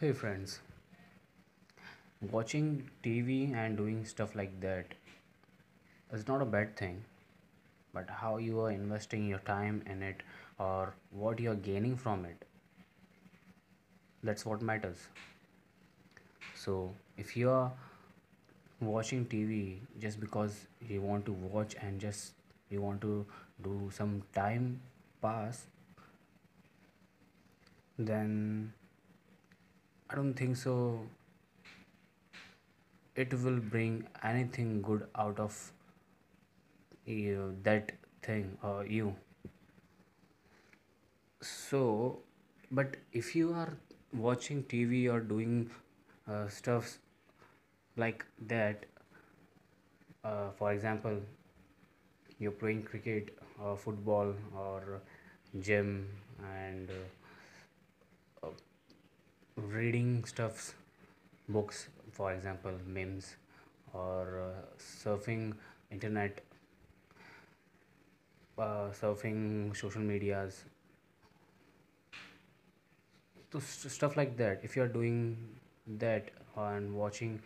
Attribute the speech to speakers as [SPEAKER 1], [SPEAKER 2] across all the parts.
[SPEAKER 1] Hey friends, watching TV and doing stuff like that is not a bad thing, but how you are investing your time in it or what you are gaining from it, that's what matters. So, if you are watching TV just because you want to watch and just you want to do some time pass, then I don't think so. It will bring anything good out of you, that thing or you. So but if you are watching tv or doing uh, stuff like that uh, for example you're playing cricket or football or gym and uh, reading stuffs books for example memes or uh, surfing internet uh, surfing social medias. So st- stuff like that. If you are doing that and watching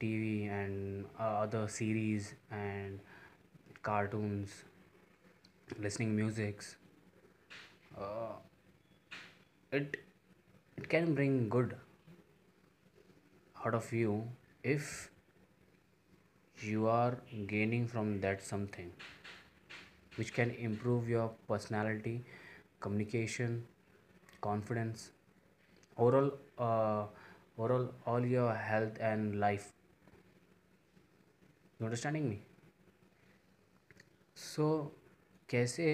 [SPEAKER 1] tv and uh, other series and cartoons listening musics uh, it it can bring good out of you if you are gaining from that something which can improve your personality communication confidence overall uh, overall all your health and life you understanding me so कैसे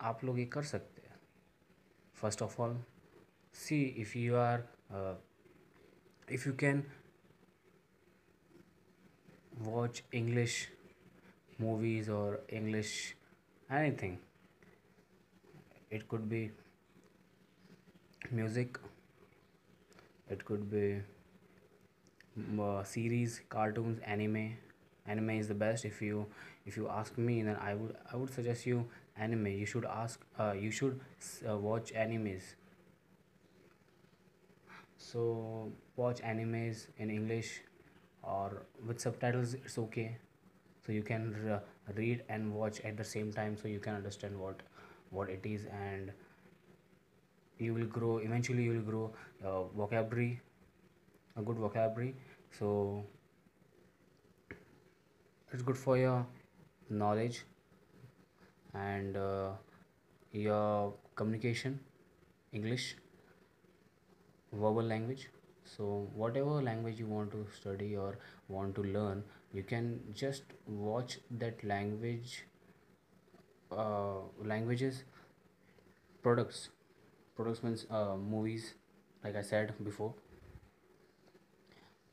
[SPEAKER 1] आप लोग ये कर सकते हैं first of all see if you are uh, if you can watch english movies or english anything. It could be music. It could be mm, uh, series cartoons anime. Anime is the best. If you if you ask me then i would i would suggest you anime. You should ask uh, you should uh, watch animes so watch animes in english or with subtitles it's okay. So you can re- read and watch at the same time so you can understand what what it is and you will grow eventually you will grow uh, vocabulary a good vocabulary. So it's good for your knowledge and uh, your communication english verbal language. So whatever language you want to study or want to learn you can just watch that language uh, languages products. Products means uh, movies like i said before.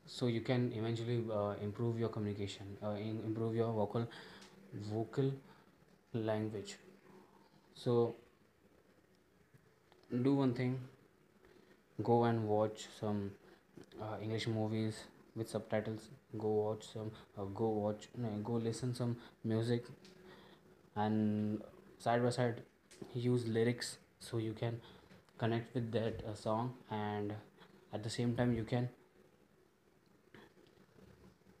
[SPEAKER 1] So you can eventually uh, improve your communication uh, improve your vocal vocal language. So do one thing go and watch some uh, english movies with subtitles. Go watch some uh, go watch no, go listen some music and side by side use lyrics so you can connect with that uh, song and at the same time you can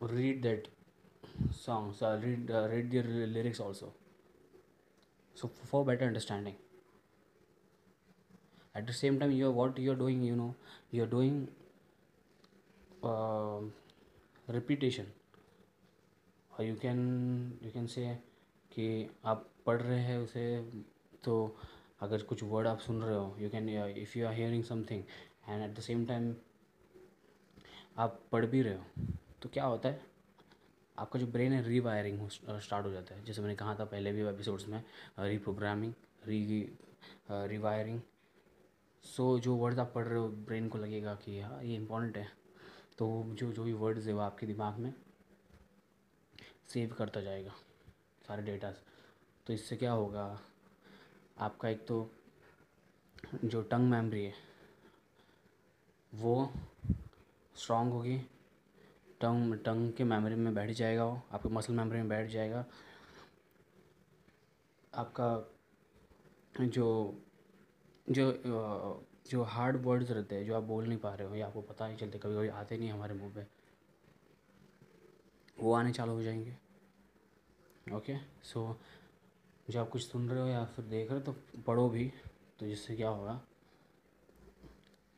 [SPEAKER 1] read that song so read uh, read the lyrics also. So for better understanding at the same time you're what you're doing you know you're doing uh, repetition. Or you can you can say कि आप पढ़ रहे हैं उसे तो अगर कुछ word आप सुन रहे हो you can if you are hearing something and at the same time आप पढ़ भी रहे हो तो क्या होता है? आपका जो ब्रेन है रीवायरिंग स्टार्ट हो जाता है। जैसे मैंने कहा था पहले भी एपिसोड्स में reprogramming re rewiring so so, जो वर्ड्स आप पढ़ रहे हो ब्रेन को लगेगा कि हाँ ये इम्पोर्टेंट है। तो जो जो भी वर्ड्स है वो आपके दिमाग में सेव करता जाएगा सारे डेटा तो इससे क्या होगा आपका एक तो जो टंग मेमोरी है वो स्ट्रांग होगी। टंग टंग के मेमोरी में बैठ जाएगा वो आपके मसल मेमोरी में बैठ जाएगा। आपका जो जो जो हार्ड वर्ड्स रहते हैं, जो आप बोल नहीं पा रहे हो, या आपको पता नहीं चलते कभी कभी आते नहीं हमारे मुँह पे, वो आने चालू हो जाएँगे। ओके सो जो आप कुछ सुन रहे हो या फिर देख रहे हो तो पढ़ो भी तो जिससे क्या होगा,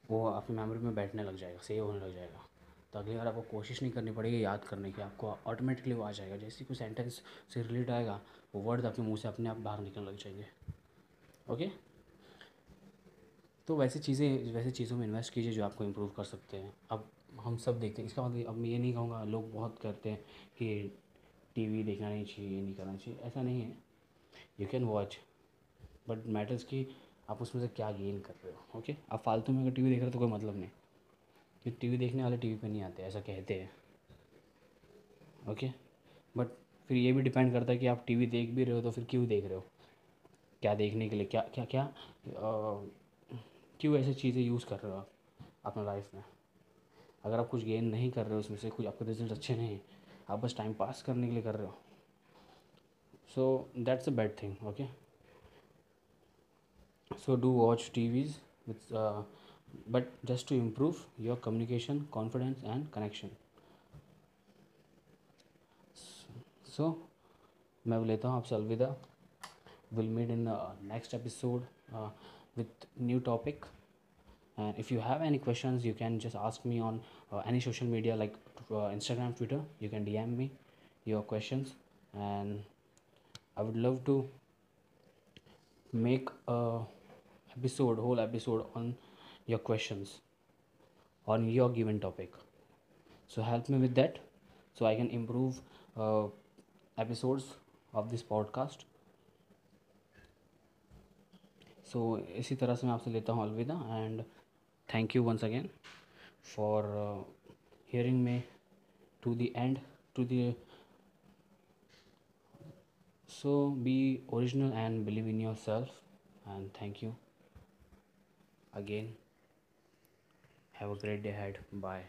[SPEAKER 1] वो आपकी मेमोरी में बैठने लग जाएगा सेव होने लग जाएगा। तो अगली बार आपको कोशिश नहीं करनी पड़ेगी याद करने की, आपको ऑटोमेटिकली वो आ जाएगा। जैसे कोई सेंटेंस से रिलेट आएगा, वो वर्ड आपके मुँह से अपने आप बाहर निकलने लग जाएँगे। ओके तो वैसी चीज़ें वैसे चीज़ों में इन्वेस्ट कीजिए जो आपको इम्प्रूव कर सकते हैं। अब हम सब देखते हैं इसका मतलब अब मैं ये नहीं कहूँगा लोग बहुत करते हैं कि टीवी देखना नहीं चाहिए ये नहीं करना चाहिए ऐसा नहीं है। You can watch but matters कि आप उसमें से क्या गेन कर रहे हो ओके आप फालतू में अगर टीवी देख रहे हो तो कोई मतलब नहीं। कि टीवी देखने वाले टीवी पे नहीं आते ऐसा कहते हैं ओके बट फिर ये भी डिपेंड करता है कि आप टीवी देख भी रहे हो तो फिर क्यों देख रहे हो? क्या देखने के लिए क्या क्या क्या आ, क्यों ऐसी चीज़ें यूज़ कर रहे हो आप अपना लाइफ में? अगर आप कुछ गेन नहीं कर रहे हो, उसमें से कुछ आपके रिज़ल्ट अच्छे नहीं हैं, आप बस टाइम पास करने के लिए कर रहे हो। So that's a bad thing okay so do watch TVs but just to improve your communication confidence and connection so मैं लेता हूँ आपसे अलविदा। Will meet in next episode with new topic. And if you have any questions you can just ask me on uh, any social media like uh, instagram twitter. You can dm me your questions. And i would love to make a episode whole episode on your questions on your given topic. So help me with that so i can improve uh, episodes of this podcast so इसी तरह से मैं आपसे लेता हूँ अलविदा and thank you once again for hearing me to the end to the so be original and believe in yourself and thank you again have a great day had bye